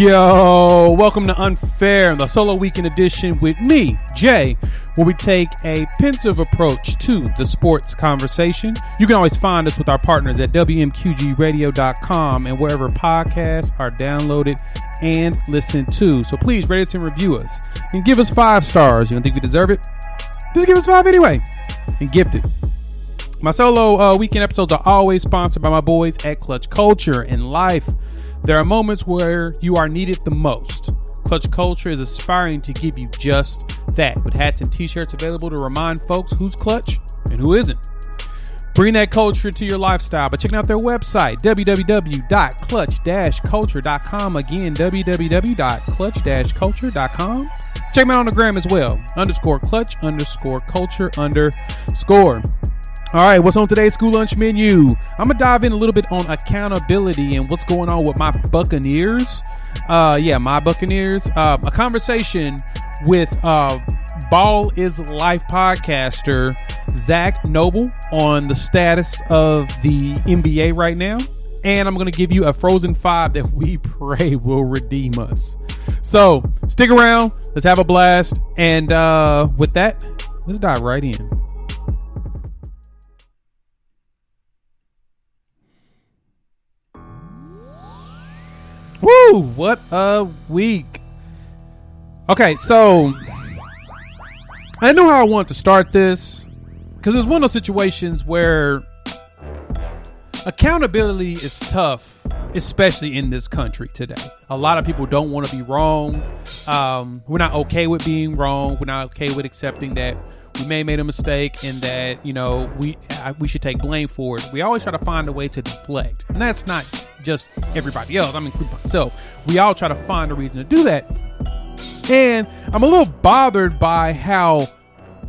Yo, welcome to Unfair, the solo weekend edition with me, Jay, where we take a pensive approach to the sports conversation. You can always find us with our partners at WMQGRadio.com and wherever podcasts are downloaded and listened to. So please rate us and review us and give us five stars. You don't think we deserve it? Just give us five anyway and gift it. My solo uh, weekend episodes are always sponsored by my boys at Clutch Culture and Life. There are moments where you are needed the most. Clutch Culture is aspiring to give you just that, with hats and t shirts available to remind folks who's clutch and who isn't. Bring that culture to your lifestyle by checking out their website, www.clutch-culture.com. Again, www.clutch-culture.com. Check them out on the gram as well, underscore clutch, underscore culture, underscore. All right, what's on today's school lunch menu? I'm gonna dive in a little bit on accountability and what's going on with my Buccaneers. Uh, yeah, my Buccaneers. Uh, a conversation with uh, Ball is Life podcaster Zach Noble on the status of the NBA right now, and I'm gonna give you a Frozen Five that we pray will redeem us. So stick around. Let's have a blast. And uh, with that, let's dive right in. Woo! What a week. Okay, so I know how I want to start this because it's one of those situations where accountability is tough, especially in this country today. A lot of people don't want to be wrong. Um, we're not okay with being wrong. We're not okay with accepting that we may have made a mistake and that you know we uh, we should take blame for it. We always try to find a way to deflect, and that's not just everybody else. I'm including myself. We all try to find a reason to do that, and I'm a little bothered by how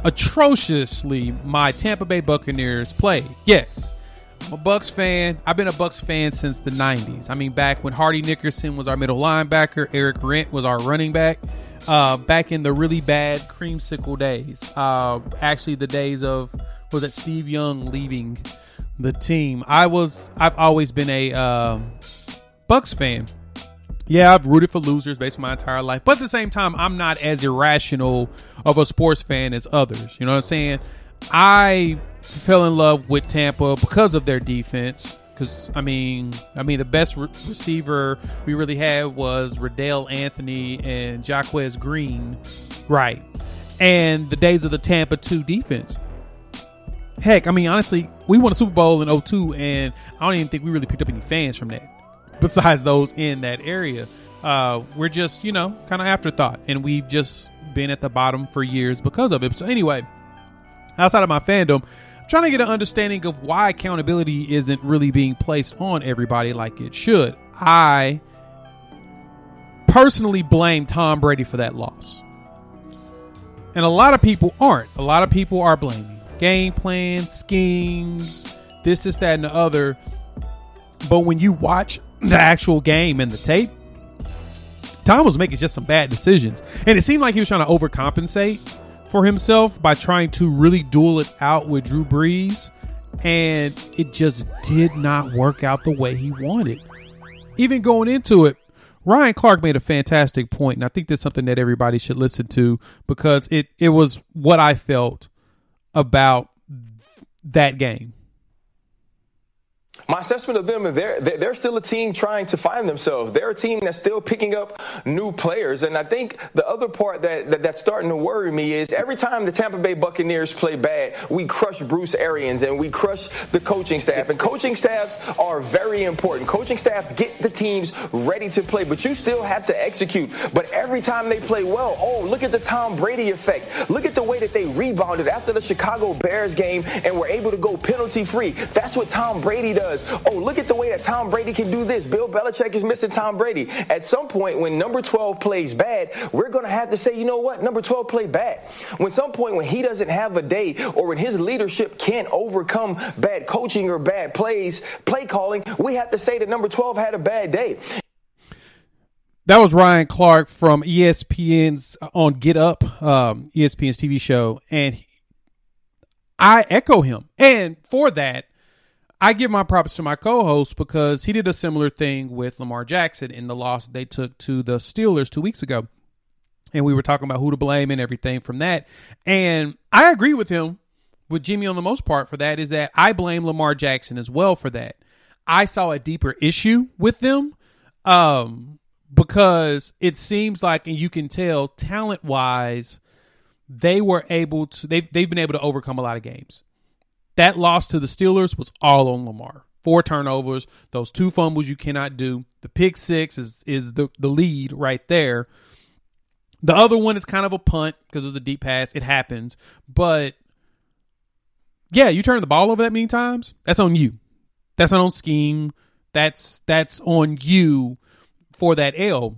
atrociously my Tampa Bay Buccaneers play. Yes. I'm a Bucks fan. I've been a Bucks fan since the 90s. I mean, back when Hardy Nickerson was our middle linebacker, Errict Rhett was our running back uh, back in the really bad creamsicle days. Uh, actually, the days of was it Steve Young leaving the team. I was I've always been a um, Bucks fan. Yeah, I've rooted for losers basically my entire life, but at the same time, I'm not as irrational of a sports fan as others. You know what I'm saying? I fell in love with Tampa because of their defense. Because I mean, I mean, the best re- receiver we really had was Reidel Anthony and Jacquez Green, right? And the days of the Tampa two defense. Heck, I mean, honestly, we won a Super Bowl in 02, and I don't even think we really picked up any fans from that, besides those in that area. Uh, we're just, you know, kind of afterthought, and we've just been at the bottom for years because of it. So, anyway, outside of my fandom, trying to get an understanding of why accountability isn't really being placed on everybody like it should. I personally blame Tom Brady for that loss. And a lot of people aren't. A lot of people are blaming game plan, schemes, this, this, that, and the other. But when you watch the actual game and the tape, Tom was making just some bad decisions. And it seemed like he was trying to overcompensate for himself by trying to really duel it out with Drew Brees, and it just did not work out the way he wanted. Even going into it, Ryan Clark made a fantastic point, and I think that's something that everybody should listen to because it, it was what I felt about that game. My assessment of them, is they're they're still a team trying to find themselves. They're a team that's still picking up new players, and I think the other part that, that that's starting to worry me is every time the Tampa Bay Buccaneers play bad, we crush Bruce Arians and we crush the coaching staff. And coaching staffs are very important. Coaching staffs get the teams ready to play, but you still have to execute. But every time they play well, oh, look at the Tom Brady effect. Look at the way that they rebounded after the Chicago Bears game and were able to go penalty free. That's what Tom Brady does. Oh, look at the way that Tom Brady can do this. Bill Belichick is missing Tom Brady. At some point, when number 12 plays bad, we're going to have to say, you know what? Number 12 played bad. When some point when he doesn't have a day or when his leadership can't overcome bad coaching or bad plays, play calling, we have to say that number 12 had a bad day. That was Ryan Clark from ESPN's uh, on Get Up, um, ESPN's TV show, and I echo him. And for that, I give my props to my co-host because he did a similar thing with Lamar Jackson in the loss they took to the Steelers two weeks ago, and we were talking about who to blame and everything from that. And I agree with him, with Jimmy on the most part for that. Is that I blame Lamar Jackson as well for that. I saw a deeper issue with them. Um, because it seems like, and you can tell talent wise, they were able to, they've, they've been able to overcome a lot of games. That loss to the Steelers was all on Lamar. Four turnovers, those two fumbles you cannot do. The pick six is, is the, the lead right there. The other one is kind of a punt because was a deep pass. It happens. But yeah, you turn the ball over that many times. That's on you. That's not on scheme. That's that's on you for that L.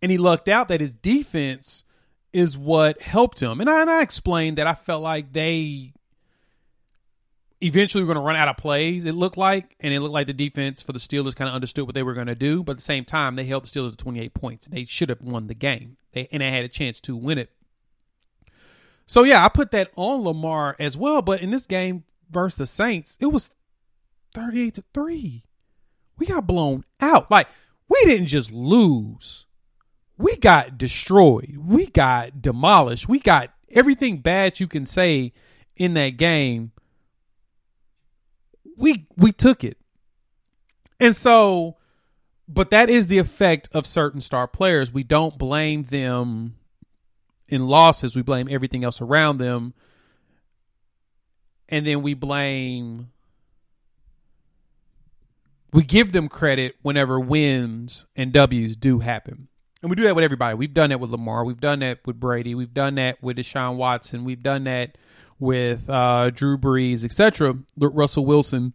And he lucked out that his defense is what helped him. And I, and I explained that I felt like they eventually we're going to run out of plays, it looked like. And it looked like the defense for the Steelers kind of understood what they were going to do. But at the same time, they held the Steelers to 28 points. They should have won the game. They, and they had a chance to win it. So, yeah, I put that on Lamar as well. But in this game versus the Saints, it was 38 to 3. We got blown out. Like, we didn't just lose. We got destroyed. We got demolished. We got everything bad you can say in that game. We we took it. And so but that is the effect of certain star players. We don't blame them in losses. We blame everything else around them. And then we blame we give them credit whenever wins and W's do happen. And we do that with everybody. We've done that with Lamar. We've done that with Brady. We've done that with Deshaun Watson. We've done that with uh, Drew Brees, etc. Russell Wilson.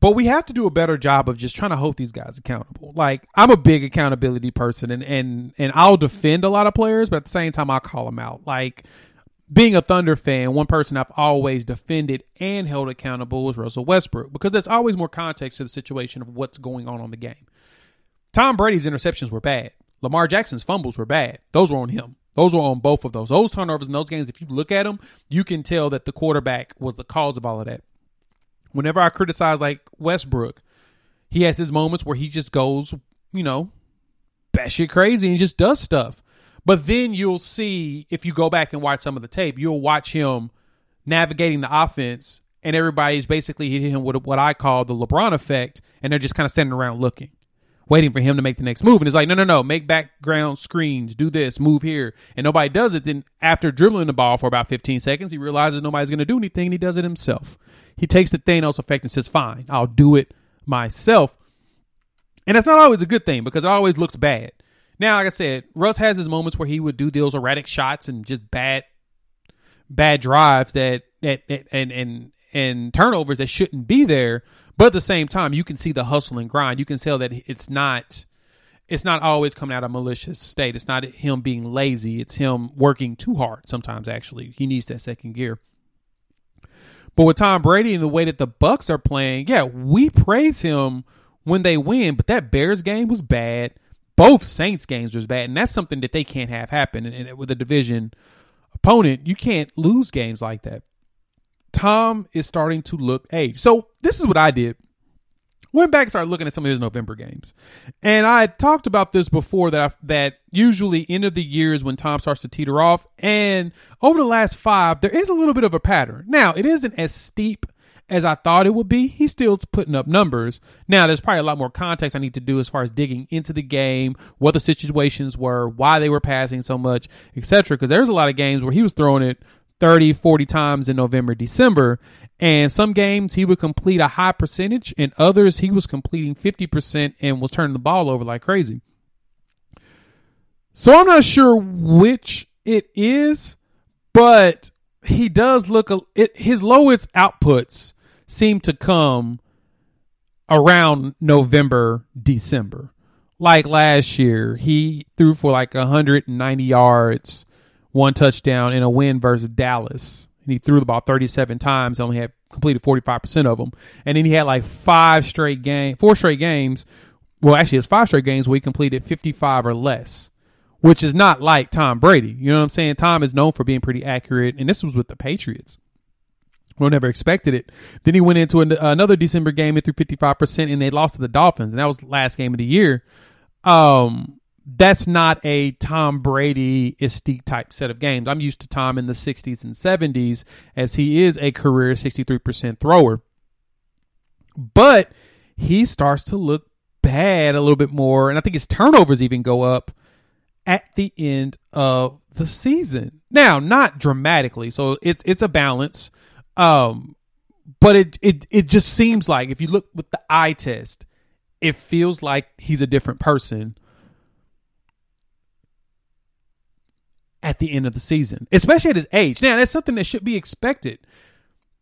But we have to do a better job of just trying to hold these guys accountable. Like I'm a big accountability person, and and and I'll defend a lot of players, but at the same time I'll call them out. Like being a Thunder fan, one person I've always defended and held accountable was Russell Westbrook because there's always more context to the situation of what's going on on the game. Tom Brady's interceptions were bad. Lamar Jackson's fumbles were bad. Those were on him. Those were on both of those. Those turnovers in those games, if you look at them, you can tell that the quarterback was the cause of all of that. Whenever I criticize like Westbrook, he has his moments where he just goes, you know, bash batshit crazy and just does stuff. But then you'll see if you go back and watch some of the tape, you'll watch him navigating the offense, and everybody's basically hitting him with what I call the LeBron effect, and they're just kind of standing around looking, waiting for him to make the next move. And it's like, no, no, no, make background screens, do this, move here, and nobody does it. Then after dribbling the ball for about 15 seconds, he realizes nobody's going to do anything, and he does it himself. He takes the Thanos effect and says, "Fine, I'll do it myself." And that's not always a good thing because it always looks bad. Now, like I said, Russ has his moments where he would do those erratic shots and just bad, bad drives that, that, that and and and turnovers that shouldn't be there. But at the same time, you can see the hustle and grind. You can tell that it's not it's not always coming out of malicious state. It's not him being lazy. It's him working too hard. Sometimes actually, he needs that second gear. But with Tom Brady and the way that the Bucks are playing, yeah, we praise him when they win. But that Bears game was bad both Saints games was bad, and that's something that they can't have happen. And, and with a division opponent, you can't lose games like that. Tom is starting to look aged. So this is what I did. Went back and started looking at some of his November games, and I talked about this before that I, that usually end of the year is when Tom starts to teeter off, and over the last five, there is a little bit of a pattern. Now it isn't as steep as I thought it would be. He's still putting up numbers. Now, there's probably a lot more context I need to do as far as digging into the game, what the situations were, why they were passing so much, etc. Because there's a lot of games where he was throwing it 30, 40 times in November, December. And some games he would complete a high percentage, and others he was completing 50% and was turning the ball over like crazy. So I'm not sure which it is, but he does look a, it, his lowest outputs seem to come around November, December. Like last year, he threw for like 190 yards, one touchdown in a win versus Dallas. And he threw the ball 37 times, only had completed 45% of them. And then he had like five straight game, four straight games. Well, actually, it's five straight games where he completed 55 or less which is not like Tom Brady. You know what I'm saying? Tom is known for being pretty accurate, and this was with the Patriots. We never expected it. Then he went into an, another December game and threw 55%, and they lost to the Dolphins, and that was last game of the year. Um, that's not a Tom Brady estique type set of games. I'm used to Tom in the 60s and 70s, as he is a career 63% thrower. But he starts to look bad a little bit more, and I think his turnovers even go up at the end of the season. Now, not dramatically, so it's it's a balance. Um, but it it it just seems like if you look with the eye test, it feels like he's a different person at the end of the season, especially at his age. Now, that's something that should be expected.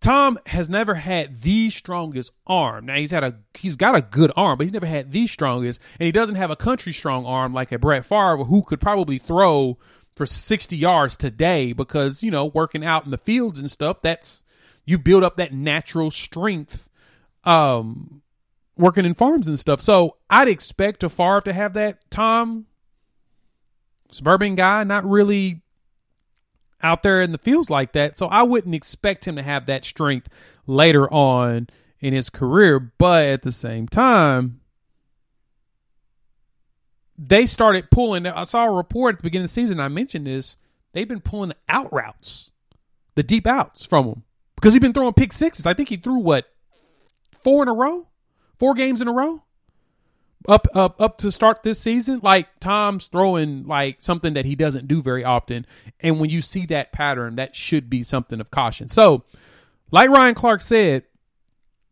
Tom has never had the strongest arm. Now he's had a he's got a good arm, but he's never had the strongest, and he doesn't have a country strong arm like a Brett Favre who could probably throw for 60 yards today because, you know, working out in the fields and stuff, that's you build up that natural strength um working in farms and stuff. So, I'd expect a Favre to have that Tom suburban guy, not really out there in the fields like that. So I wouldn't expect him to have that strength later on in his career. But at the same time, they started pulling. I saw a report at the beginning of the season. I mentioned this. They've been pulling out routes, the deep outs from him because he's been throwing pick sixes. I think he threw what four in a row, four games in a row up up up to start this season, like Tom's throwing like something that he doesn't do very often. And when you see that pattern, that should be something of caution. So, like Ryan Clark said,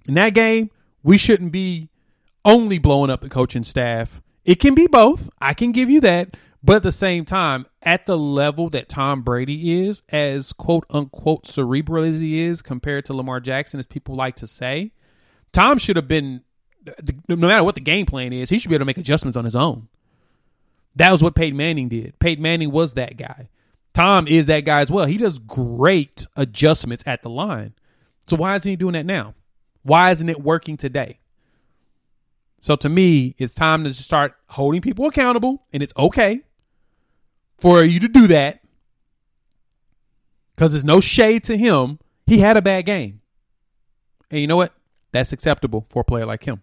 in that game, we shouldn't be only blowing up the coaching staff. It can be both. I can give you that. But at the same time, at the level that Tom Brady is, as quote unquote cerebral as he is compared to Lamar Jackson, as people like to say, Tom should have been no matter what the game plan is, he should be able to make adjustments on his own. That was what Peyton Manning did. Peyton Manning was that guy. Tom is that guy as well. He does great adjustments at the line. So why isn't he doing that now? Why isn't it working today? So to me, it's time to start holding people accountable, and it's okay for you to do that because there's no shade to him. He had a bad game. And you know what? That's acceptable for a player like him.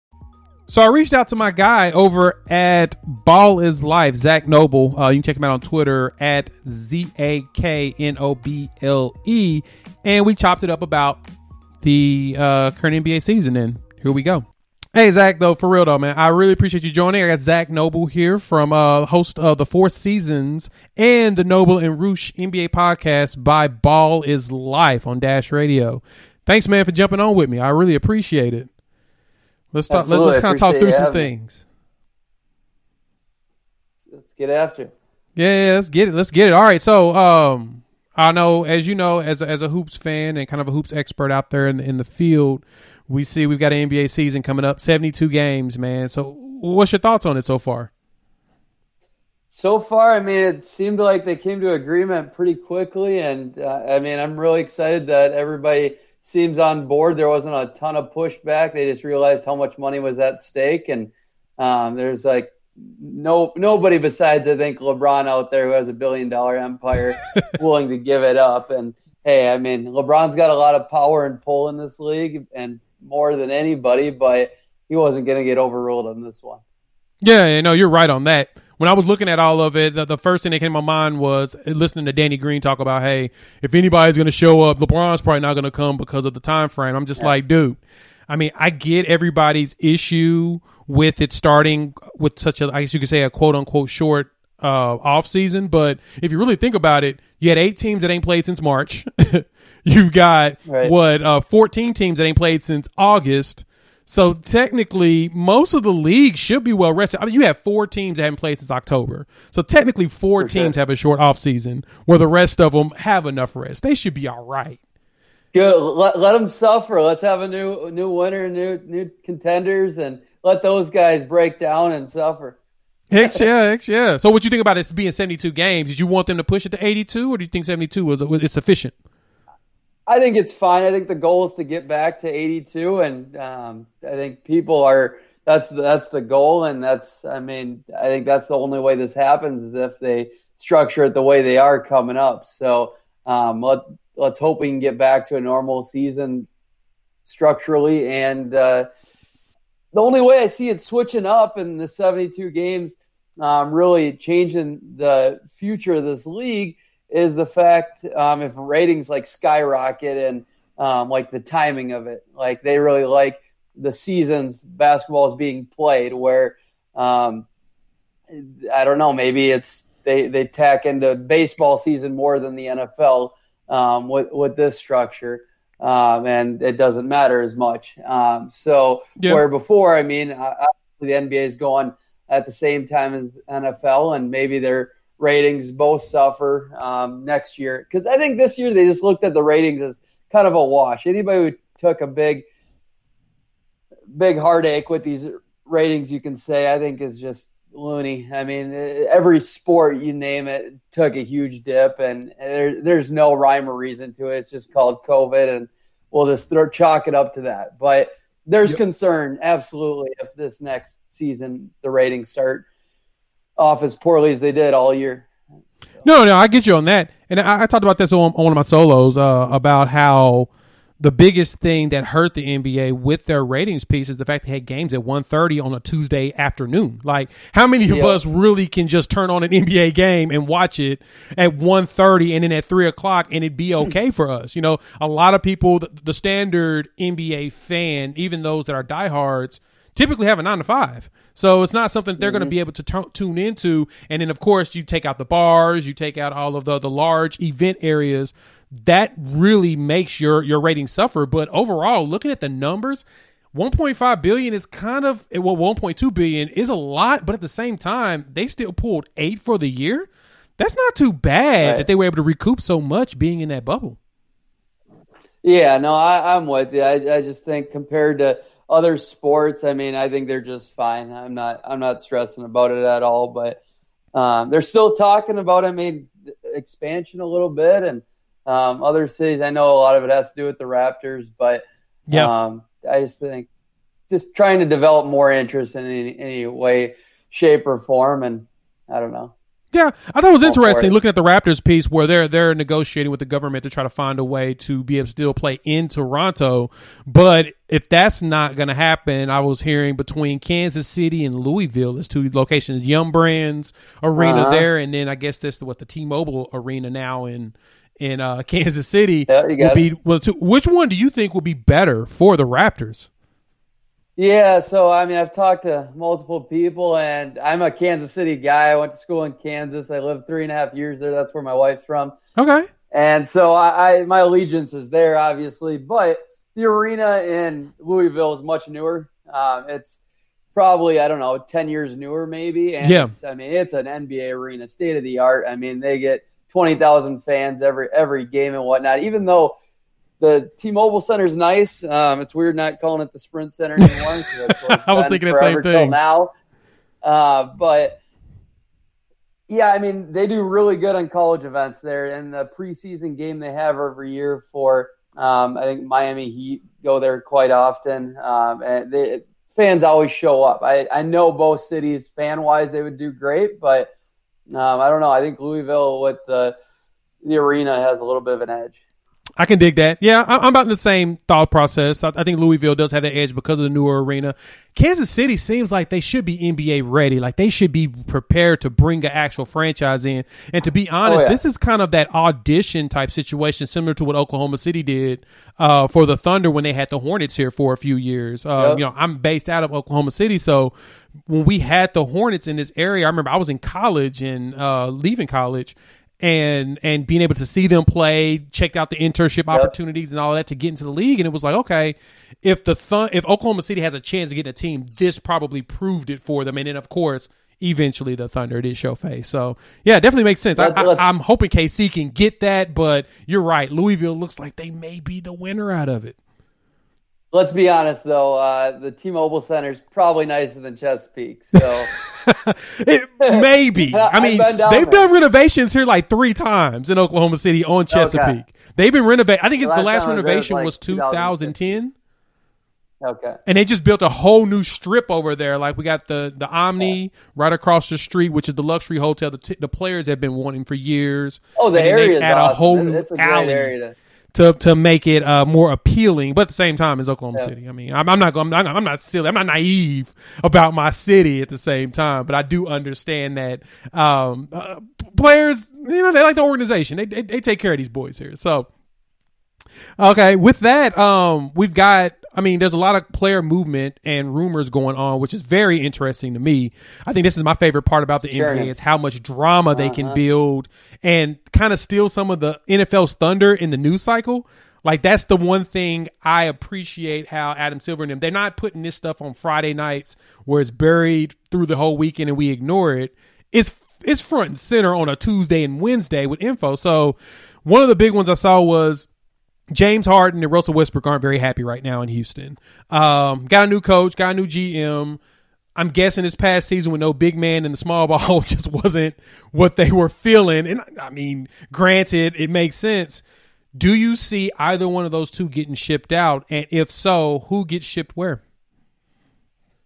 So I reached out to my guy over at Ball is Life, Zach Noble. Uh, you can check him out on Twitter at Z A K N O B L E. And we chopped it up about the uh, current NBA season. And here we go. Hey, Zach, though, for real, though, man, I really appreciate you joining. I got Zach Noble here from uh, host of the Four Seasons and the Noble and Roosh NBA podcast by Ball is Life on Dash Radio. Thanks, man, for jumping on with me. I really appreciate it. Let's talk. Let's, let's kind of talk through some things. Let's get after. Yeah, yeah, let's get it. Let's get it. All right. So, um, I know, as you know, as a, as a hoops fan and kind of a hoops expert out there in in the field, we see we've got an NBA season coming up, seventy two games, man. So, what's your thoughts on it so far? So far, I mean, it seemed like they came to agreement pretty quickly, and uh, I mean, I'm really excited that everybody seems on board. There wasn't a ton of pushback. They just realized how much money was at stake, and um, there's like no nobody besides I think LeBron out there who has a billion dollar empire willing to give it up. And hey, I mean, LeBron's got a lot of power and pull in this league, and more than anybody, but he wasn't going to get overruled on this one. Yeah, no, you're right on that when I was looking at all of it, the, the, first thing that came to my mind was listening to Danny Green talk about, hey, if anybody's going to show up, LeBron's probably not going to come because of the time frame. I'm just yeah. like, dude. I mean, I get everybody's issue with it starting with such a, I guess you could say, a quote unquote short uh, off season. But if you really think about it, you had eight teams that ain't played since March. You've got right. what uh, 14 teams that ain't played since August. So technically, most of the league should be well rested. I mean, you have four teams that haven't played since October. So technically, four For teams have a short off season, where the rest of them have enough rest. They should be all right. Good. Let, let them suffer. Let's have a new new winner, new new contenders, and let those guys break down and suffer. Heck yeah, heck yeah. So, what you think about it being seventy two games? Did you want them to push it to eighty two, or do you think seventy two was is sufficient? I think it's fine. I think the goal is to get back to 82, and um, I think people are. That's the, that's the goal, and that's. I mean, I think that's the only way this happens is if they structure it the way they are coming up. So um, let let's hope we can get back to a normal season structurally, and uh, the only way I see it switching up in the 72 games, um, really changing the future of this league is the fact um, if ratings like skyrocket and um, like the timing of it, like they really like the seasons basketball is being played. Where um, I don't know, maybe it's they they tack into baseball season more than the NFL um, with with this structure. Um, and it doesn't matter as much. Um, so yeah. where before, I mean, the NBA is going at the same time as NFL, and maybe they're ratings both suffer um, next year because I think this year they just looked at the ratings as kind of a wash. Anybody who took a big, big heartache with these ratings, you can say I think is just loony. I mean, every sport you name it took a huge dip, and there, there's no rhyme or reason to it. It's just called COVID, and we'll just throw chalk it up to that. But there's yep. concern, absolutely, if this next season the ratings start off as poorly as they did all year. No, no, I get you on that. And I, I talked about this on, on, one of my solos uh, about how the biggest thing that hurt the NBA with their ratings piece is the fact they had games at 1.30 on a Tuesday afternoon. Like, how many of us really can just turn on an NBA game and watch it at 1.30 and then at 3 o'clock and it'd be okay for us? You know, a lot of people, the, the standard NBA fan, even those that are diehards, typically have a 9 to 5. So it's not something they're mm-hmm. going to be able to t- tune into. And then, of course, you take out the bars, you take out all of the, the large event areas. That really makes your, your rating suffer. But overall, looking at the numbers, 1.5 billion is kind of well 1.2 billion is a lot but at the same time they still pulled eight for the year that's not too bad right. that they were able to recoup so much being in that bubble yeah no I, am with you I, I just think compared to other sports, I mean, I think they're just fine. I'm not I'm not stressing about it at all. But um, they're still talking about I mean expansion a little bit and um, other cities. I know a lot of it has to do with the Raptors, but yeah, um, I just think just trying to develop more interest in any, any way, shape, or form, and I don't know. Yeah, I thought it was interesting looking at the Raptors piece where they're they're negotiating with the government to try to find a way to be able to still play in Toronto. But if that's not going to happen, I was hearing between Kansas City and Louisville as two locations, Yum Brands Arena uh-huh. there, and then I guess this was the T-Mobile Arena now in in uh, Kansas City. Yeah, you got be, well, which one do you think will be better for the Raptors? Yeah, so I mean, I've talked to multiple people, and I'm a Kansas City guy. I went to school in Kansas. I lived three and a half years there. That's where my wife's from. Okay. And so I, I my allegiance is there, obviously, but the arena in Louisville is much newer. Um, it's probably I don't know, ten years newer, maybe. And yeah. I mean, it's an NBA arena, state of the art. I mean, they get twenty thousand fans every every game and whatnot. Even though the T-Mobile Center is nice. Um, it's weird not calling it the Sprint Center anymore. I was thinking the same thing now. Uh, but Yeah, I mean they do really good on college events there, and the preseason game they have every year for um, I think Miami Heat go there quite often, um, and they, fans always show up. I, I know both cities fan wise they would do great, but um, I don't know. I think Louisville with the the arena has a little bit of an edge. I can dig that. Yeah, I'm about in the same thought process. I think Louisville does have the edge because of the newer arena. Kansas City seems like they should be NBA ready. Like they should be prepared to bring an actual franchise in. And to be honest, oh, yeah. this is kind of that audition type situation, similar to what Oklahoma City did uh, for the Thunder when they had the Hornets here for a few years. Uh, yep. You know, I'm based out of Oklahoma City, so when we had the Hornets in this area, I remember I was in college and uh, leaving college and and being able to see them play, checked out the internship yep. opportunities and all that to get into the league, and it was like, okay, if the Thun- if Oklahoma City has a chance to get a team, this probably proved it for them, and then of course. Eventually, the Thunder did show face. So, yeah, it definitely makes sense. I, I, I'm hoping KC can get that, but you're right. Louisville looks like they may be the winner out of it. Let's be honest, though. Uh, the T-Mobile Center is probably nicer than Chesapeake. So it, maybe. I mean, they've there. done renovations here like three times in Oklahoma City on Chesapeake. Okay. They've been renovating. I think it's the last renovation was, like was 2010. Okay. And they just built a whole new strip over there. Like we got the the Omni yeah. right across the street, which is the luxury hotel the, t- the players have been wanting for years. Oh, the area is awesome. a whole it's a alley. area to- to to make it uh, more appealing. But at the same time, as Oklahoma yeah. City. I mean, I'm, I'm not I'm not I'm not silly. I'm not naive about my city at the same time. But I do understand that um, uh, players, you know, they like the organization. They, they, they take care of these boys here. So okay, with that, um, we've got I mean, there's a lot of player movement and rumors going on, which is very interesting to me. I think this is my favorite part about the sure. NBA is how much drama uh-huh. they can uh-huh. build and kind of steal some of the NFL's thunder in the news cycle. Like that's the one thing I appreciate how Adam Silver and them they're not putting this stuff on Friday nights where it's buried through the whole weekend and we ignore it. It's it's front and center on a Tuesday and Wednesday with info. So one of the big ones I saw was James Harden and Russell Westbrook aren't very happy right now in Houston. Um, got a new coach, got a new GM. I'm guessing this past season with no big man in the small ball just wasn't what they were feeling. And I mean, granted, it makes sense. Do you see either one of those two getting shipped out? And if so, who gets shipped where?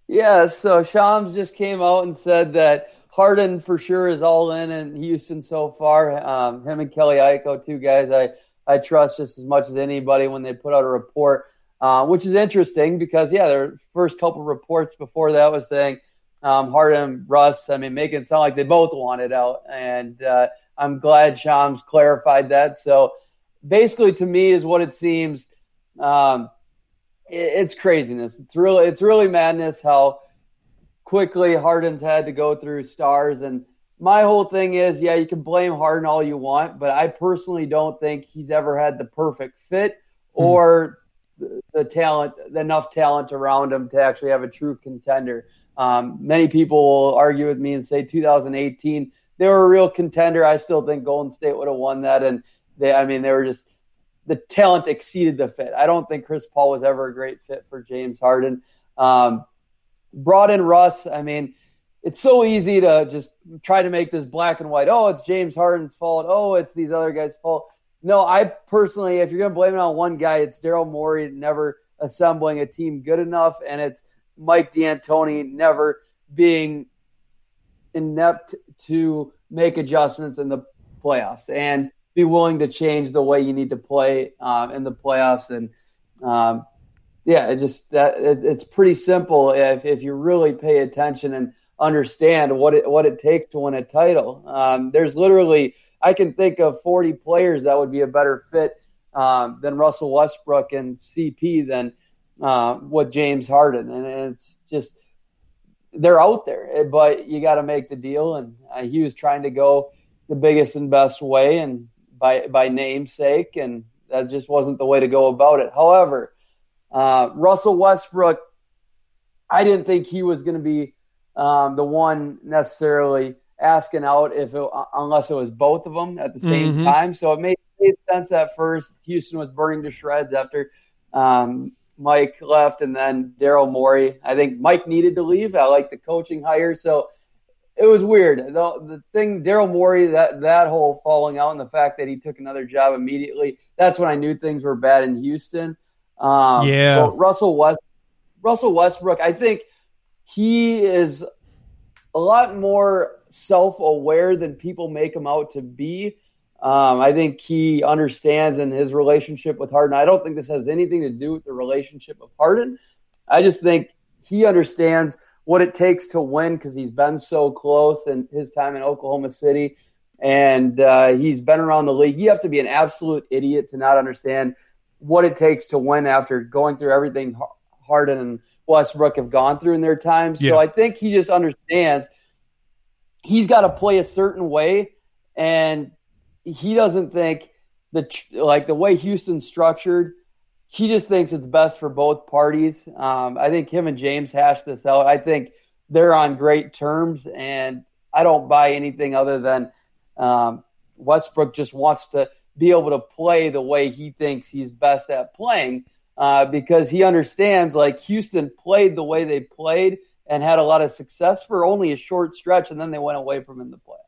Yeah, so Shams just came out and said that Harden for sure is all in in Houston so far. Um, him and Kelly Iko, two guys I I trust just as much as anybody when they put out a report, uh, which is interesting because yeah, their first couple of reports before that was saying um, Harden, Russ, I mean, making it sound like they both wanted out, and uh, I'm glad Shams clarified that. So basically, to me, is what it seems. Um, it, it's craziness. It's really it's really madness how quickly Harden's had to go through stars and my whole thing is, yeah, you can blame Harden all you want, but I personally don't think he's ever had the perfect fit hmm. or mm. the, the, talent, enough talent around him to actually have a true contender. Um, many people will argue with me and say 2018 they were a real contender. I still think Golden State would have won that, and they, I mean, they were just the talent exceeded the fit. I don't think Chris Paul was ever a great fit for James Harden. Um, brought in Russ. I mean it's so easy to just try to make this black and white. Oh, it's James Harden's fault. Oh, it's these other guys' fault. No, I personally, if you're going to blame it on one guy, it's Daryl Morey never assembling a team good enough, and it's Mike D'Antoni never being inept to make adjustments in the playoffs and be willing to change the way you need to play um, in the playoffs. And um, yeah, it just that it, it's pretty simple if if you really pay attention and understand what it what it takes to win a title. Um, there's literally I can think of 40 players that would be a better fit um, than Russell Westbrook and CP than uh, what James Harden, and it's just they're out there, but you got to make the deal. And uh, he was trying to go the biggest and best way, and by by namesake, and that just wasn't the way to go about it. However, uh, Russell Westbrook, I didn't think he was going to be um, the one necessarily asking out if it, unless it was both of them at the same mm-hmm. time. So it made, made, sense at first. Houston was burning to shreds after um, Mike left, and then Daryl Morey. I think Mike needed to leave. I like the coaching hire, so it was weird. The, the thing, Daryl Morey, that that whole falling out, and the fact that he took another job immediately. That's when I knew things were bad in Houston. Um, yeah, Russell West, Russell Westbrook. I think he is a lot more self-aware than people make him out to be. Um, I think he understands in his relationship with Harden. I don't think this has anything to do with the relationship of Harden. I just think he understands what it takes to win because he's been so close in his time in Oklahoma City and uh, he's been around the league. You have to be an absolute idiot to not understand what it takes to win after going through everything Harden and Westbrook have gone through in their time. So yeah. I think he just understands he's got to play a certain way, and he doesn't think the like the way Houston's structured he just thinks it's best for both parties. Um, I think him and James hashed this out. I think they're on great terms, and I don't buy anything other than um, Westbrook just wants to be able to play the way he thinks he's best at playing uh, because he understands like Houston played the way they played and had a lot of success for only a short stretch, and then they went away from in the playoffs.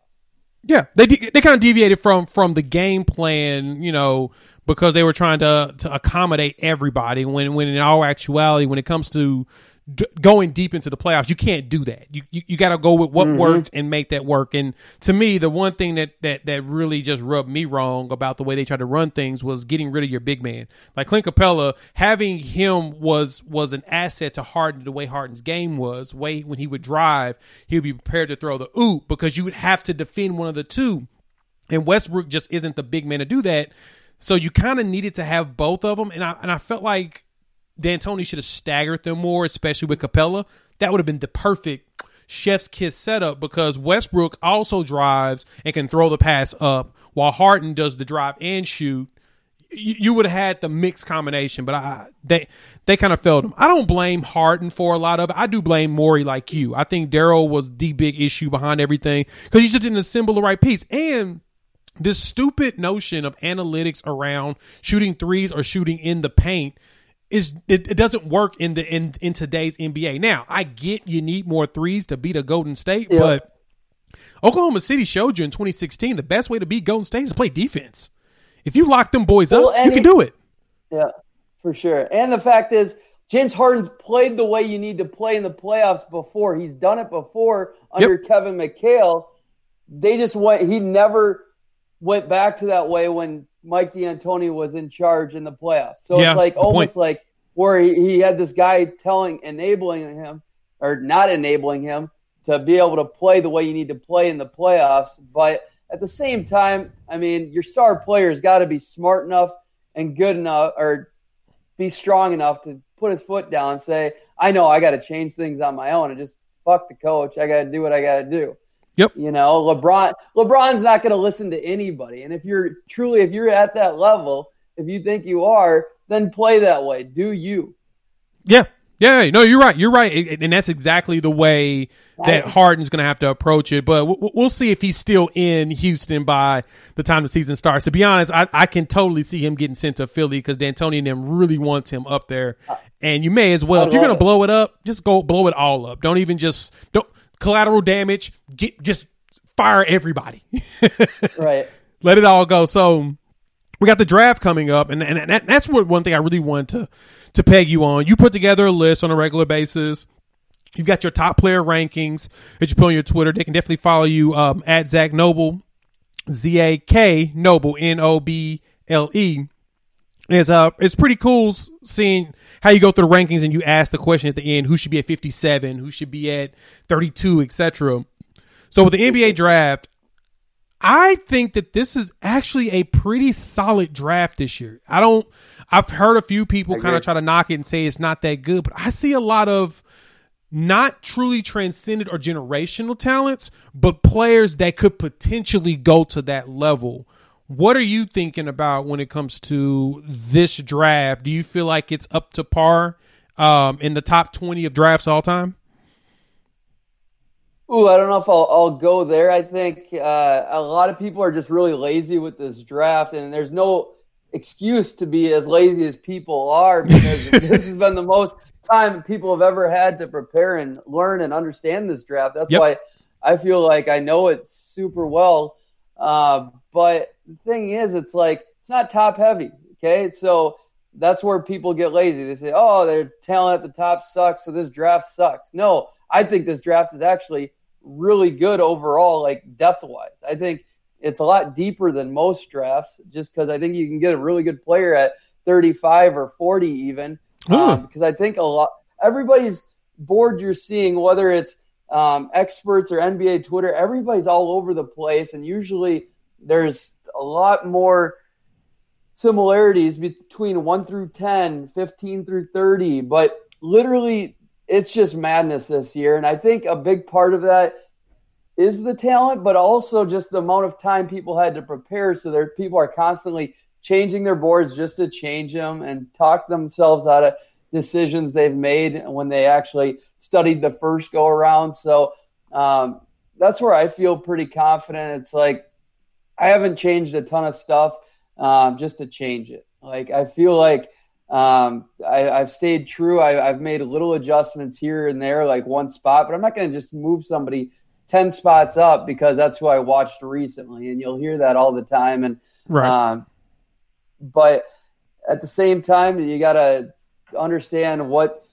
Yeah, they they kind of deviated from from the game plan, you know, because they were trying to to accommodate everybody. When when in all actuality, when it comes to d- going deep into the playoffs, you can't do that. You you, you got to go with what mm-hmm. works and make that work. And to me, the one thing that that that really just rubbed me wrong about the way they tried to run things was getting rid of your big man, like Clint Capela, Having him was was an asset to Harden. The way Harden's game was, way when he would drive, he would be prepared to throw the oop because you would have to defend one of the two. And Westbrook just isn't the big man to do that. So you kind of needed to have both of them, and I and I felt like D'Antoni should have staggered them more, especially with Capela. That would have been the perfect chef's kiss setup because Westbrook also drives and can throw the pass up, while Harden does the drive and shoot. You, you would have had the mixed combination, but I they they kind of failed him. I don't blame Harden for a lot of it. I do blame Morey like you. I think Daryl was the big issue behind everything because he just didn't assemble the right piece and this stupid notion of analytics around shooting threes or shooting in the paint is it, it, doesn't work in the in in today's NBA. Now, I get you need more threes to beat a Golden State, yeah. but Oklahoma City showed you in 2016 the best way to beat Golden State is to play defense. If you lock them boys well, up, you can do it. Yeah, for sure. And the fact is, James Harden's played the way you need to play in the playoffs before. He's done it before under yep. Kevin McHale. They just went. He never went back to that way when Mike D'Antoni was in charge in the playoffs. So yeah, it's like almost point. like where he, he had this guy telling, enabling him or not enabling him to be able to play the way you need to play in the playoffs. But at the same time, I mean, your star player's got to be smart enough and good enough or be strong enough to put his foot down and say, I know I got to change things on my own and just fuck the coach. I got to do what I got to do. Yep. You know, LeBron LeBron's not going to listen to anybody. And if you're truly if you're at that level, if you think you are, then play that way. Do you? Yeah. Yeah, no, you're right. You're right, and that's exactly the way that Harden's going to have to approach it. But we'll see if he's still in Houston by the time the season starts. To be honest, I, I can totally see him getting sent to Philly because D'Antoni and them really wants him up there. Uh, and you may as well, if you're going to blow it up, just go blow it all up. Don't even just don't collateral damage. Get just fire everybody. right. Let it all go. So we got the draft coming up, and and that, that's what one thing I really wanted to to peg you on. You put together a list on a regular basis. You've got your top player rankings that you put on your Twitter. They can definitely follow you um, at Zach Noble, Z A K Noble, N O B L E. It's uh, it's pretty cool seeing how you go through the rankings and you ask the question at the end: who should be at 57, who should be at 32, etc. So with the NBA draft, I think that this is actually a pretty solid draft this year. I don't. I've heard a few people kind of try to knock it and say it's not that good, but I see a lot of not truly transcendent or generational talents, but players that could potentially go to that level what are you thinking about when it comes to this draft? Do you feel like it's up to par um, in the top 20 of drafts all time? Ooh, I don't know if I'll, I'll go there. I think uh, a lot of people are just really lazy with this draft, and there's no excuse to be as lazy as people are because this has been the most time people have ever had to prepare and learn and understand this draft. That's yep. why I feel like I know it super well. Uh, but the thing is, it's like it's not top heavy. Okay, so that's where people get lazy. They say, "Oh, their talent at the top sucks, so this draft sucks." No, I think this draft is actually really good overall, like depth wise. I think it's a lot deeper than most drafts, just because I think you can get a really good player at 35 or 40 even. Um, because I think a lot everybody's board you're seeing, whether it's um, experts or NBA Twitter, everybody's all over the place, and usually there's a lot more similarities between 1 through 10, 15 through 30, but literally it's just madness this year. And I think a big part of that is the talent, but also just the amount of time people had to prepare. So there people are constantly changing their boards just to change them and talk themselves out of decisions they've made when they actually studied the first go around. So um, that's where I feel pretty confident. It's like I haven't changed a ton of stuff um, just to change it. Like I feel like um, I, have stayed true. I, have made little adjustments here and there, like one spot, but I'm not going to just move somebody 10 spots up because that's who I watched recently. And you'll hear that all the time. And, right. Um, but at the same time, you got to understand what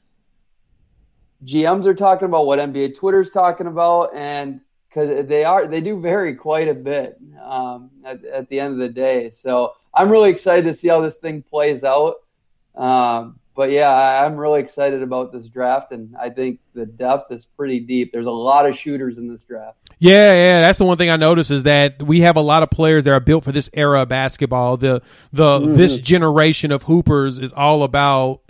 GMs are talking about, what NBA Twitter's talking about, and because they are they do vary quite a bit um, at, at, the end of the day. So I'm really excited to see how this thing plays out. Um, but yeah, I'm really excited about this draft, and I think the depth is pretty deep. There's a lot of shooters in this draft. Yeah, yeah, that's the one thing I noticed is that we have a lot of players that are built for this era of basketball. The the mm-hmm. this generation of hoopers is all about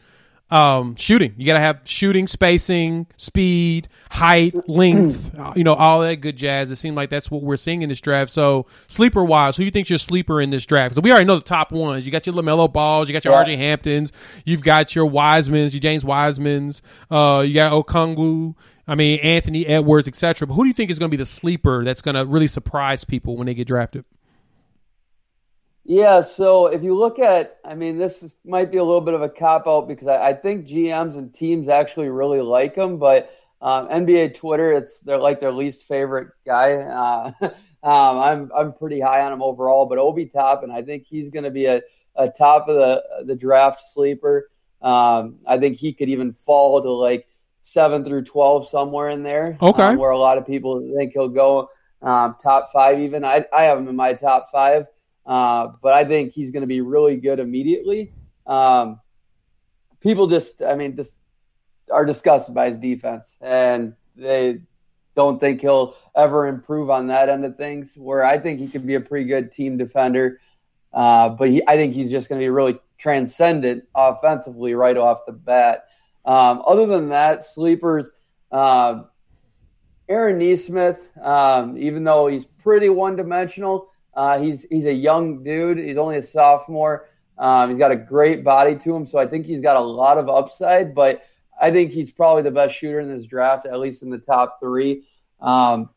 um, shooting. You got to have shooting, spacing, speed, height, length, uh, you know, all that good jazz. It seems like that's what we're seeing in this draft. So, sleeper wise, who do you think's your sleeper in this draft? Because we already know the top ones. You got your LaMelo Balls, you got your yeah. RJ Hamptons, you've got your Wisemans, your James Wisemans, uh, you got Okongwu, I mean, Anthony Edwards, etc. But who do you think is going to be the sleeper that's going to really surprise people when they get drafted? Yeah, so if you look at, I mean, this is, might be a little bit of a cop out because I, I, think GMs and teams actually really like him, but um, NBA Twitter, it's they're like their least favorite guy. Uh, um, I'm I'm pretty high on him overall, but Obi Toppin, I think he's going to be a, a top of the the draft sleeper. Um, I think he could even fall to like seven through twelve somewhere in there. Okay, um, where a lot of people think he'll go um, top five. Even I I have him in my top five. Uh, but I think he's going to be really good immediately. Um, people just, I mean, just are disgusted by his defense, and they don't think he'll ever improve on that end of things. Where I think he could be a pretty good team defender, uh, but he, I think he's just going to be really transcendent offensively right off the bat. Um, other than that, sleepers. Uh, Aaron Nesmith, um, even though he's pretty one dimensional, uh, he's he's a young dude. He's only a sophomore. Um, he's got a great body to him, so I think he's got a lot of upside. But I think he's probably the best shooter in this draft, at least in the top three. Um,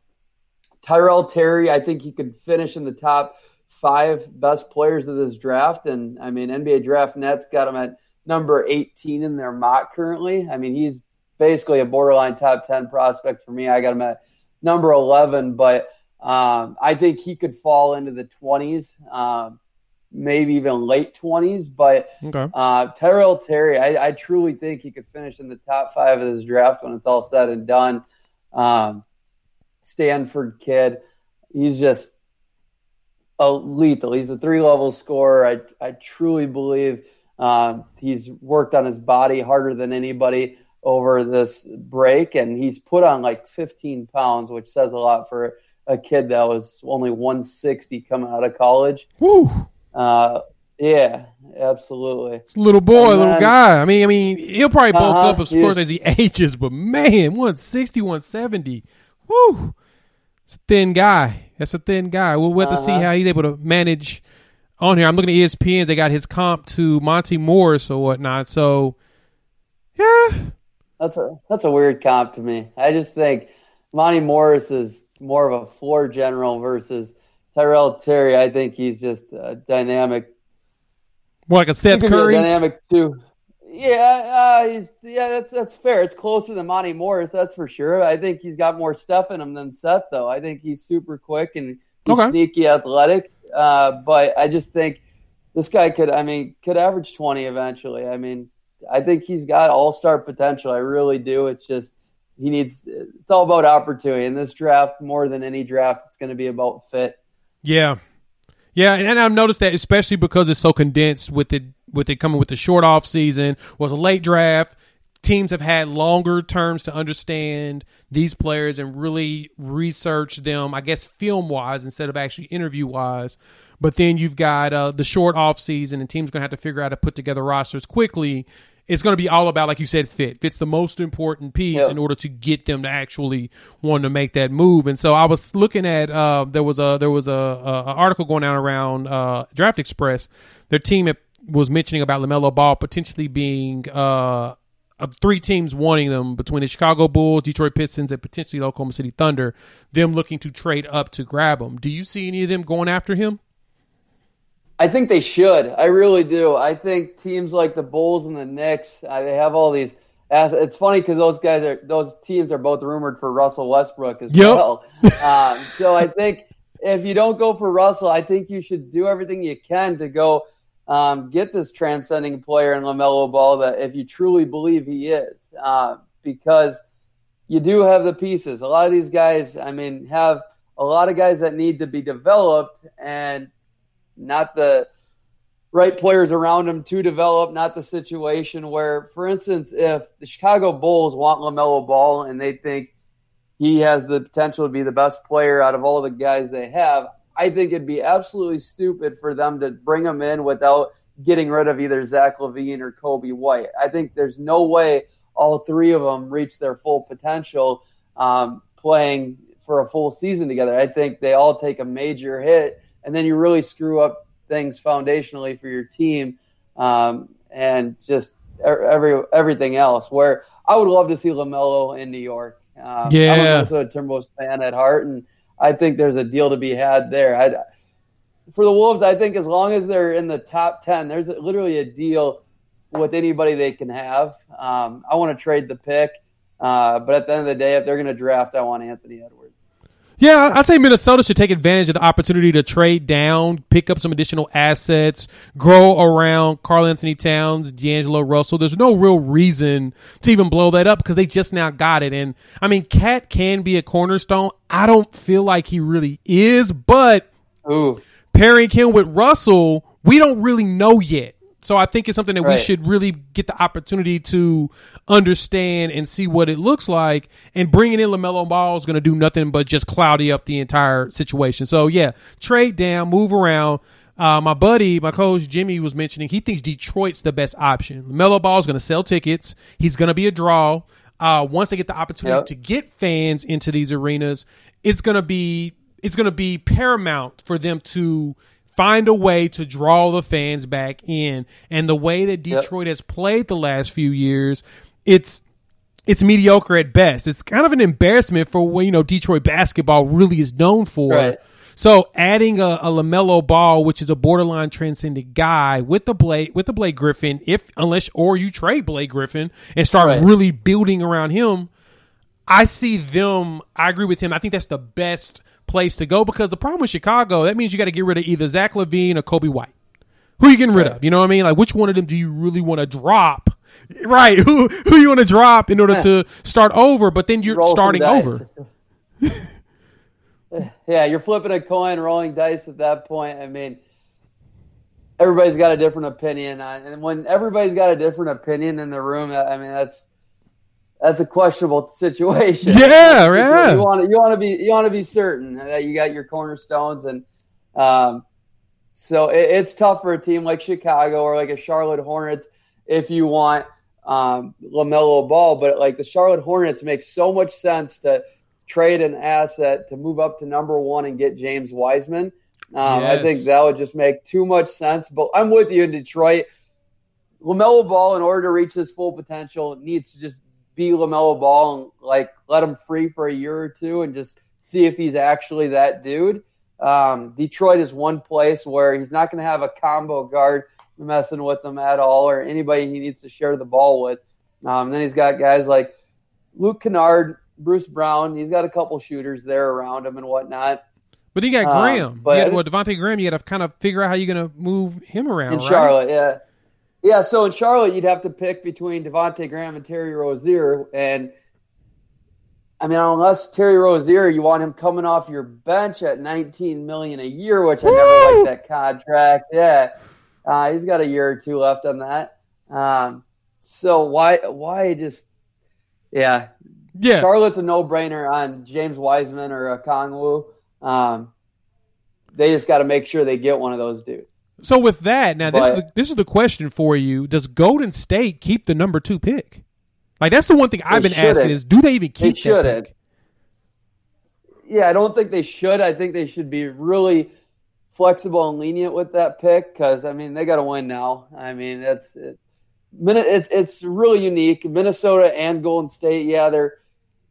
Tyrell Terry, I think he could finish in the top five best players of this draft. And I mean, NBA Draft Net's got him at number 18 in their mock currently. I mean, he's basically a borderline top 10 prospect for me. I got him at number 11, but um, I think he could fall into the 20s, um, maybe even late 20s. But okay. uh, Tyrell Terry, I, I, truly think he could finish in the top five of this draft when it's all said and done. Um, Stanford kid, he's just a lethal. He's a three level scorer. I, I truly believe um, he's worked on his body harder than anybody over this break, and he's put on like 15 pounds, which says a lot for a kid that was only 160 coming out of college. Woo! Uh, yeah, absolutely. It's little boy, then, little guy. I mean, I mean, he'll probably bulk uh-huh, up, of course, as he ages. But man, 160, 170. Woo! It's a thin guy. That's a thin guy. We'll, we'll have uh-huh. to see uh-huh. how he's able to manage on here. I'm looking at ESPN. They got his comp to Monte Morris or whatnot. So, yeah, that's a that's a weird comp to me. I just think Monte Morris is more of a floor general versus Tyrell Terry. I think he's just a dynamic. More like a Seth Curry. dynamic too. Yeah, uh, he's yeah, that's that's fair. It's closer than Monte Morris, that's for sure. I think he's got more stuff in him than Seth, though. I think he's super quick and he's okay. sneaky athletic. Uh, but I just think this guy could, I mean, could average twenty eventually. I mean, I think he's got all star potential. I really do. It's just he needs. It's all about opportunity in this draft more than any draft. It's going to be about fit. Yeah, yeah, and I've noticed that especially because it's so condensed with it with it coming with the short off season was a late draft. Teams have had longer terms to understand these players and really research them, I guess, film wise instead of actually interview wise. But then you've got uh, the short off season, and teams going to have to figure out how to put together rosters quickly it's going to be all about, like you said, fit. Fit's the most important piece yeah. in order to get them to actually want to make that move. And so I was looking at uh, there was a there was a, a, a article going out around uh, Draft Express. Their team was mentioning about Lamelo Ball potentially being. Uh, three teams wanting them between the Chicago Bulls, Detroit Pistons, and potentially the Oklahoma City Thunder. Them looking to trade up to grab him. Do you see any of them going after him? I think they should. I really do. I think teams like the Bulls and the Knicks, uh, they have all these. Assets. It's funny because those guys are those teams are both rumored for Russell Westbrook as yep. well. um, so I think if you don't go for Russell, I think you should do everything you can to go um, get this transcending player in Lamelo Ball. That if you truly believe he is, uh, because you do have the pieces. A lot of these guys, I mean, have a lot of guys that need to be developed and not the right players around him to develop, not the situation where, for instance, if the Chicago Bulls want LaMelo Ball and they think he has the potential to be the best player out of all the guys they have, I think it'd be absolutely stupid for them to bring him in without getting rid of either Zach LaVine or Coby White. I think there's no way all three of them reach their full potential um, playing for a full season together. I think they all take a major hit and then you really screw up things foundationally for your team um, and just every everything else. Where I would love to see Lamelo in New York. Um, yeah, I'm also a Timberwolves fan at heart, and I think there's a deal to be had there. I'd, for the Wolves, I think as long as they're in the top ten, there's literally a deal with anybody they can have. Um, I want to trade the pick, uh, but at the end of the day, if they're going to draft, I want Anthony Edwards. Yeah, I'd say Minnesota should take advantage of the opportunity to trade down, pick up some additional assets, grow around Karl-Anthony Towns, D'Angelo Russell. There's no real reason to even blow that up because they just now got it. And I mean, KAT can be a cornerstone. I don't feel like he really is, but Ooh. pairing him with Russell, we don't really know yet. So I think it's something that right. we should really get the opportunity to understand and see what it looks like. And bringing in Lamelo Ball is going to do nothing but just cloudy up the entire situation. So yeah, trade down, move around. Uh, my buddy, my coach Jimmy was mentioning he thinks Detroit's the best option. Lamelo Ball is going to sell tickets. He's going to be a draw. Uh, once they get the opportunity yep. to get fans into these arenas, it's going to be it's going to be paramount for them to find a way to draw the fans back in. And the way that Detroit yep. has played the last few years, it's it's mediocre at best. It's kind of an embarrassment for what you know Detroit basketball really is known for. Right. So adding a, a Lamelo Ball, which is a borderline transcendent guy, with the Blake with the Blake Griffin, if unless or you trade Blake Griffin and start right. really building around him, I see them. I agree with him. I think that's the best place to go because the problem with Chicago, that means you got to get rid of either Zach LaVine or Coby White. Who are you getting rid of? You know what I mean? Like which one of them do you really want to drop? Right. Who who you want to drop in order to start over, but then you're Roll starting over. yeah, you're flipping a coin, rolling dice at that point. I mean, everybody's got a different opinion, and when everybody's got a different opinion in the room, I mean that's that's a questionable situation. Yeah, yeah. You want to you want to be you want to be certain that you got your cornerstones, and um, so it, it's tough for a team like Chicago or like a Charlotte Hornets if you want um, Lamelo Ball. But like the Charlotte Hornets make so much sense to trade an asset to move up to number one and get James Wiseman. Um, yes. I think that would just make too much sense. But I'm with you in Detroit. Lamelo Ball, in order to reach his full potential, needs to just be Lamelo Ball and like let him free for a year or two and just see if he's actually that dude. Um, Detroit is one place where he's not going to have a combo guard messing with him at all or anybody he needs to share the ball with. Um, then he's got guys like Luke Kennard, Bruce Brown. He's got a couple shooters there around him and whatnot. But he got um, Graham. but had, well, Devonte Graham, you got to kind of figure out how you're going to move him around. In right? Charlotte, yeah, yeah. So in Charlotte, you'd have to pick between Devonte Graham and Terry Rozier, and I mean, unless Terry Rozier, you want him coming off your bench at 19 million a year, which I never liked that contract. Yeah, uh, he's got a year or two left on that. Um, so why why just yeah yeah Charlotte's a no brainer on James Wiseman or Okongwu. Um, they just got to make sure they get one of those dudes. So with that, now but, this is this is the question for you: Does Golden State keep the number two pick? Like that's the one thing I've been asking is do they even keep they shouldn't. Yeah, I don't think they should. I think they should be really flexible and lenient with that pick because I mean they got to win now. I mean it's it, it's it's really unique. Minnesota and Golden State, yeah, they're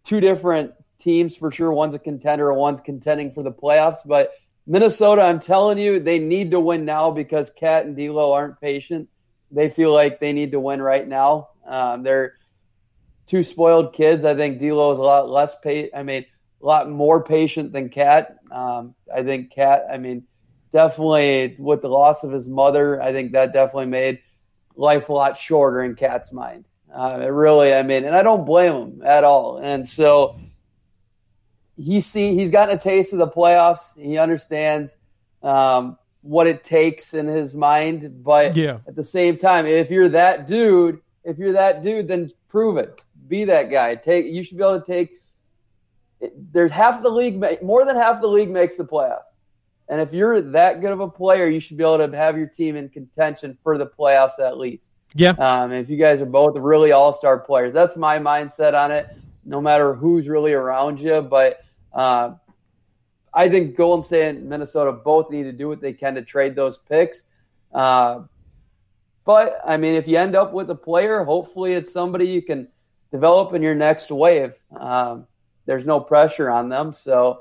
two different teams for sure. One's a contender, and one's contending for the playoffs. But Minnesota, I'm telling you, they need to win now because KAT and D'Lo aren't patient. They feel like they need to win right now. Um, they're two spoiled kids. I think D'Lo is a lot less patient. I mean, a lot more patient than KAT. Um, I think KAT. I mean, definitely with the loss of his mother, I think that definitely made life a lot shorter in KAT's mind. Uh, it really, I mean, and I don't blame him at all. And so he see he's gotten a taste of the playoffs. He understands um, what it takes in his mind, but yeah. at the same time, if you're that dude, if you're that dude, then prove it be that guy. Take you should be able to take. There's half the league, more than half the league makes the playoffs. And if you're that good of a player, you should be able to have your team in contention for the playoffs at least. Yeah. Um, if you guys are both really all star players, that's my mindset on it. No matter who's really around you, but uh, I think Golden State and Minnesota both need to do what they can to trade those picks. Uh, but I mean, if you end up with a player, hopefully it's somebody you can develop in your next wave. Um, there's no pressure on them, so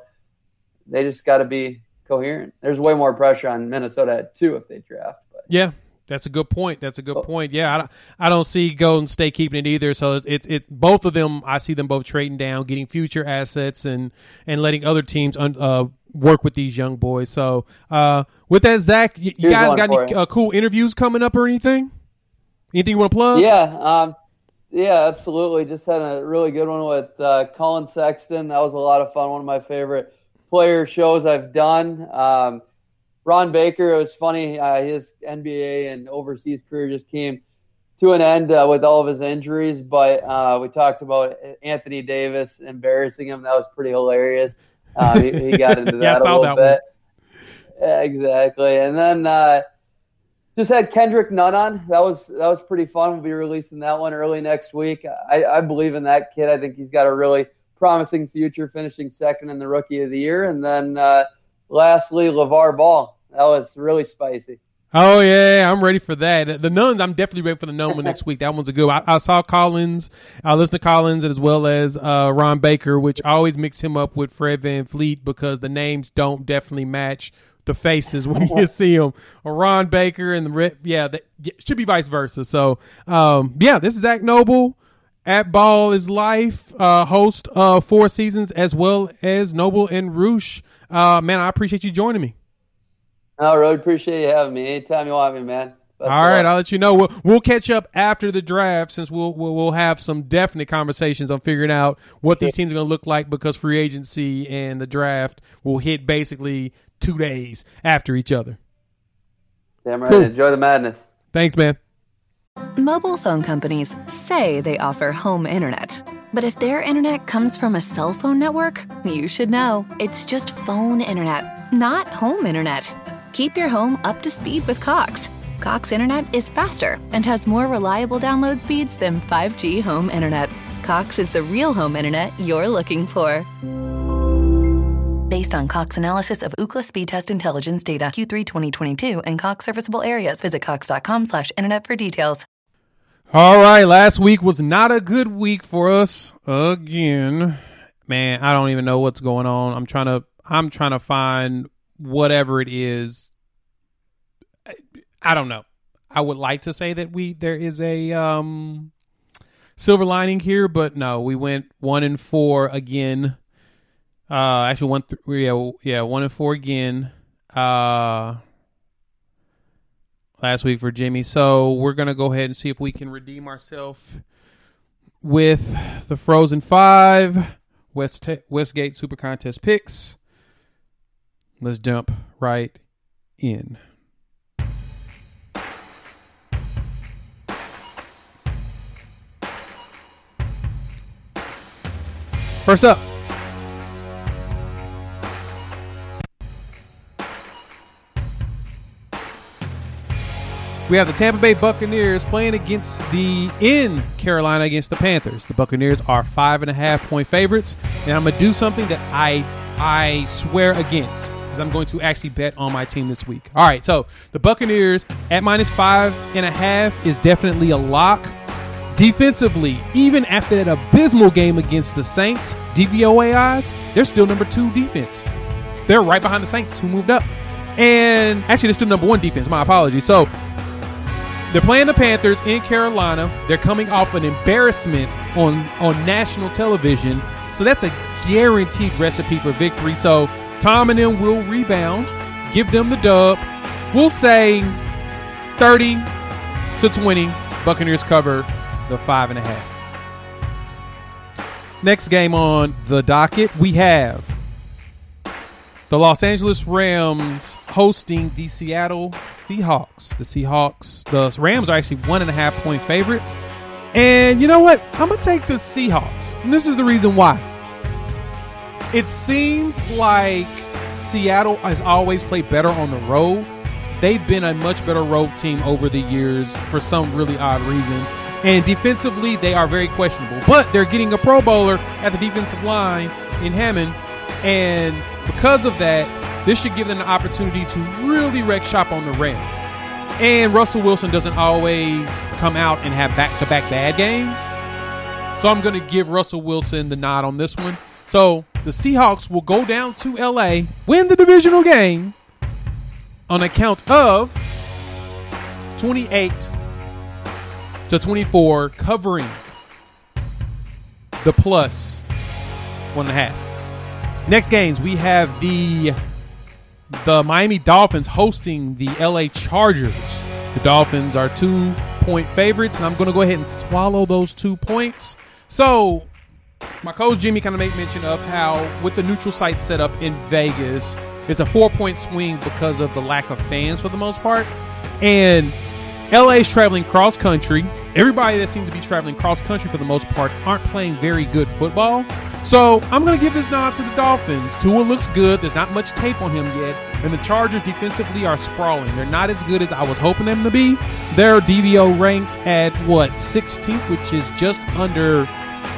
they just got to be coherent. There's way more pressure on Minnesota too if they draft. But. Yeah, that's a good point. That's a good oh. point. Yeah, I don't, I don't see Golden State keeping it either. So it's, it's it both of them. I see them both trading down, getting future assets, and and letting other teams uh, work with these young boys. So uh, with that, Zach, you, you guys got any uh, cool interviews coming up or anything? Anything you want to plug? Yeah. Um, yeah, absolutely. Just had a really good one with uh, Collin Sexton. That was a lot of fun. One of my favorite player shows I've done. Um, Ron Baker, it was funny. Uh, his NBA and overseas career just came to an end uh, with all of his injuries, but uh, we talked about Anthony Davis embarrassing him. That was pretty hilarious. Uh, he, he, got into that yeah, a little that bit. Yeah, exactly. And then uh, just had Kendrick Nunn on. That was that was pretty fun. We'll be releasing that one early next week. I, I believe in that kid. I think he's got a really promising future, finishing second in the Rookie of the Year. And then uh, lastly, LeVar Ball. That was really spicy. Oh yeah, I'm ready for that. The Nunns, I'm definitely ready for the Nunn one next week. That one's a good. One. I, I saw Collins, I listened to Collins as well as uh, Ron Baker, which I always mix him up with Fred VanVleet because the names don't definitely match the faces when you see them. Ron Baker and the yeah, that should be vice versa. So um, yeah, this is Zach Noble at Ball is Life, uh, host of Four Seasons as well as Noble and Roosh. Uh, man, I appreciate you joining me. I really appreciate you having me. Anytime you want me, man. All right, I'll let you know. We'll, we'll catch up after the draft since we'll, we'll, we'll have some definite conversations on figuring out what these teams are going to look like because free agency and the draft will hit basically two days after each other. Damn right. Cool. Enjoy the madness. Thanks, man. Mobile phone companies say they offer home internet. But if their internet comes from a cell phone network, you should know. It's just phone internet, not home internet. Keep your home up to speed with Cox. Cox Internet is faster and has more reliable download speeds than 5G home internet. Cox is the real home internet you're looking for. Based on Cox analysis of Ookla speed test intelligence data Q3 2022 and Cox serviceable areas, visit cox.com/internet for details. All right, last week was not a good week for us again. Man, I don't even know what's going on. I'm trying to I'm trying to find whatever it is I don't know. I would like to say that we there is a um, silver lining here, but no, we went one and four again. Uh, actually, one th- yeah yeah one and four again. Uh, last week for Jimmy. So we're gonna go ahead and see if we can redeem ourselves with the Frozen Five West Westgate Super Contest picks. Let's jump right in. First up, we have the Tampa Bay Buccaneers playing against the in Carolina against the Panthers. The Buccaneers are five and a half point favorites, and I'm gonna do something that I I swear against because I'm going to actually bet on my team this week. All right, so the Buccaneers at minus five and a half is definitely a lock. Defensively, even after that abysmal game against the Saints, DVOA they're still number two defense. They're right behind the Saints, who moved up. And actually, they're still number one defense. My apologies. So they're playing the Panthers in Carolina. They're coming off an embarrassment on on national television. So that's a guaranteed recipe for victory. So Tom and them will rebound, give them the dub. We'll say 30 to 20. Buccaneers cover the five and a half. Next game on the docket, we have the Los Angeles Rams hosting the Seattle Seahawks. The Seahawks, the Rams are actually one and a half point favorites. And you know what? I'm going to take the Seahawks. And this is the reason why. It seems like Seattle has always played better on the road. They've been a much better road team over the years for some really odd reason. And defensively, they are very questionable. But they're getting a Pro Bowler at the defensive line in Hammond. And because of that, this should give them an opportunity to really wreck shop on the Rams. And Russell Wilson doesn't always come out and have back to back bad games. So I'm going to give Russell Wilson the nod on this one. So the Seahawks will go down to LA, win the divisional game on account of 28 to 24, covering the plus one and a half. Next games, we have the the Miami Dolphins hosting the LA Chargers. The Dolphins are two point favorites, and I'm going to go ahead and swallow those two points. So, my coach Jimmy kind of made mention of how, with the neutral site set up in Vegas, it's a four point swing because of the lack of fans for the most part. And LA is traveling cross country. Everybody that seems to be traveling cross country for the most part aren't playing very good football. So I'm going to give this nod to the Dolphins. Tua looks good. There's not much tape on him yet. And the Chargers defensively are sprawling. They're not as good as I was hoping them to be. They're DVO ranked at what, 16th, which is just under,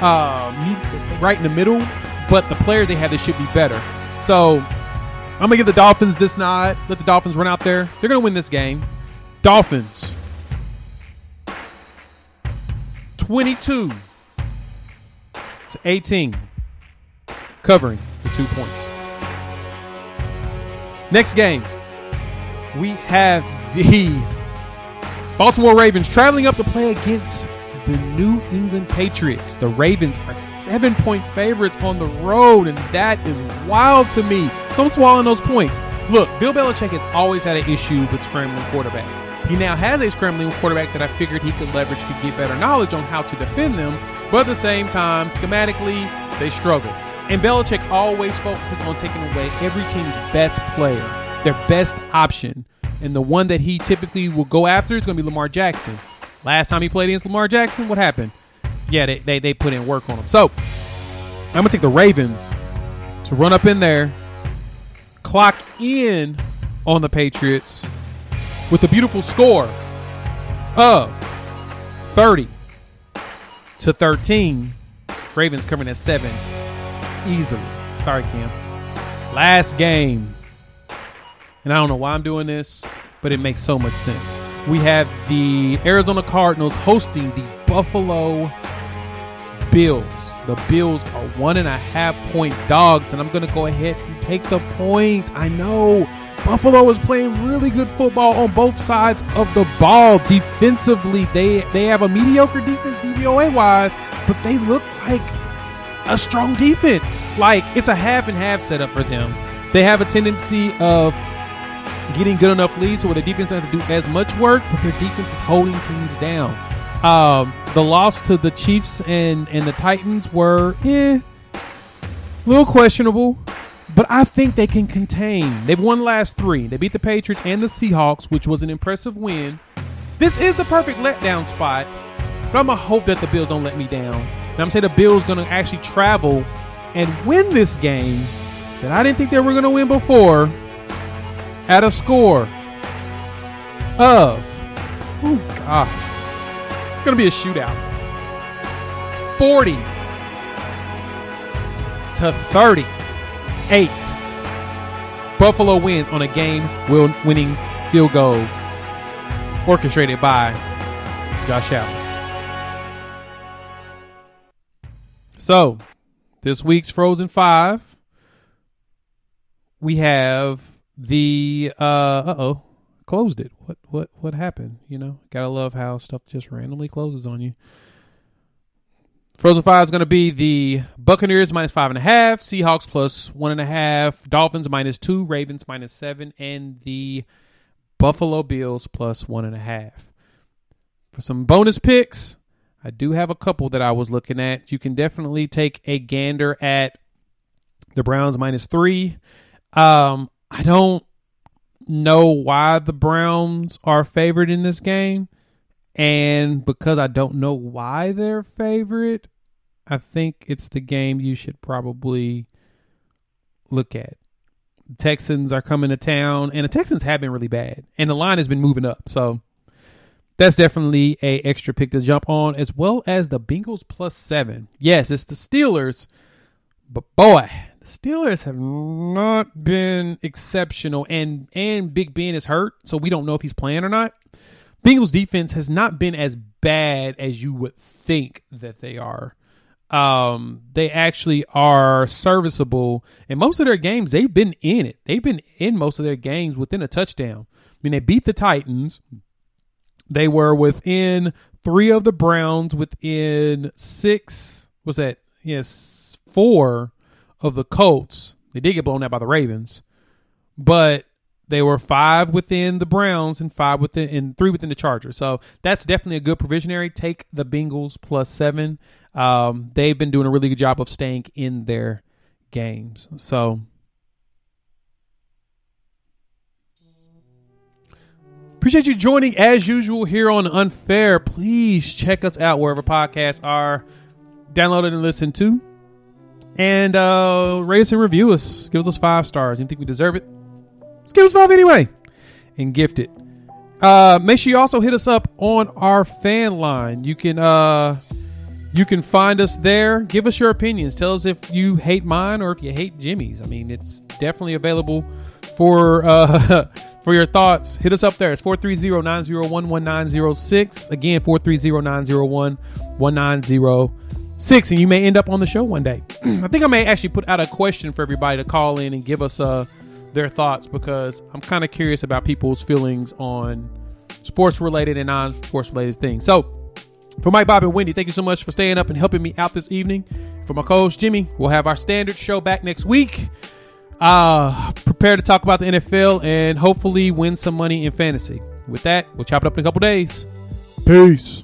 uh, right in the middle. But the players they had they should be better. So I'm to give the Dolphins this nod. Let the Dolphins run out there. They're to win this game. Dolphins 22 to 18 covering the two points. Next game, we have the Baltimore Ravens traveling up to play against the New England Patriots. The Ravens are seven point favorites on the road, and that is wild to me. So I'm swallowing those points. Look, Bill Belichick has always had an issue with scrambling quarterbacks. He now has a scrambling quarterback that I figured he could leverage to get better knowledge on how to defend them, but at the same time, schematically, they struggle. And Belichick always focuses on taking away every team's best player, their best option. And the one that he typically will go after is going to be Lamar Jackson. Last time he played against Lamar Jackson, what happened? Yeah, they, they, they put in work on him. So I'm going to take the Ravens to run up in there, clock in on the Patriots with a beautiful score of 30 to 13. Ravens covering at seven easily. Sorry, Cam. Last game. And I don't know why I'm doing this, but it makes so much sense. We have the Arizona Cardinals hosting the Buffalo Bills. The Bills are one and a half point dogs, and I'm going to go ahead and take the point. I know Buffalo is playing really good football on both sides of the ball. Defensively, they they have a mediocre defense DVOA wise, but they look like a strong defense. Like it's a half and half setup for them. They have a tendency of getting good enough leads so where the defense has to do as much work, but their defense is holding teams down. Um, the loss to the Chiefs and and the Titans were eh, a little questionable but I think they can contain. They've won last three. They beat the Patriots and the Seahawks, which was an impressive win. This is the perfect letdown spot, but I'm gonna hope that the Bills don't let me down. And I'm saying the Bills gonna actually travel and win this game that I didn't think they were gonna win before at a score of oh god, it's gonna be a shootout, forty to thirty eight. Buffalo wins on a game winning field goal orchestrated by Josh Allen. So, this week's Frozen Five, we have the uh oh closed it. What what what happened? You know, gotta love how stuff just randomly closes on you. Frozen Five is going to be the Buccaneers minus five and a half, Seahawks plus one and a half, Dolphins minus two, Ravens minus seven, and the Buffalo Bills plus one and a half. For some bonus picks, I do have a couple that I was looking at. You can definitely take a gander at the Browns minus three. Um, I don't know why the Browns are favored in this game. And because I don't know why they're favorite, I think it's the game you should probably look at. The Texans are coming to town, and the Texans have been really bad, and the line has been moving up. So that's definitely a extra pick to jump on, as well as the Bengals plus seven. Yes, it's the Steelers, but boy, Steelers have not been exceptional, and and Big Ben is hurt, so we don't know if he's playing or not. Bengals defense has not been as bad as you would think that they are. Um, they actually are serviceable. and most of their games, they've been in it. They've been in most of their games within a touchdown. I mean, they beat the Titans. They were within three of the Browns, within six. Was that yes, four of the Colts. They did get blown out by the Ravens, but they were five within the Browns and five within and three within the Chargers. So that's definitely a good provisionary. Take the Bengals plus seven. Um, they've been doing a really good job of staying in their games. So appreciate you joining as usual here on Unfair. Please check us out wherever podcasts are downloaded and listened to. And uh, rate us and review us. Give us five stars. You think we deserve it? Just give us five anyway and gift it. Uh, make sure you also hit us up on our fan line. You can uh, you can find us there. Give us your opinions. Tell us if you hate mine or if you hate Jimmy's. I mean, it's definitely available for uh, for your thoughts. Hit us up there. It's 430-901-1906. Again, 430-901-1906. And you may end up on the show one day. I think I may actually put out a question for everybody to call in and give us a their thoughts because I'm kind of curious about people's feelings on sports related and non sports related things. So, for Mike, Bob, and Wendy, thank you so much for staying up and helping me out this evening. For my co host, Jimmy, we'll have our standard show back next week. Uh, prepare to talk about the NFL and hopefully win some money in fantasy. With that, we'll chop it up in a couple days. Peace.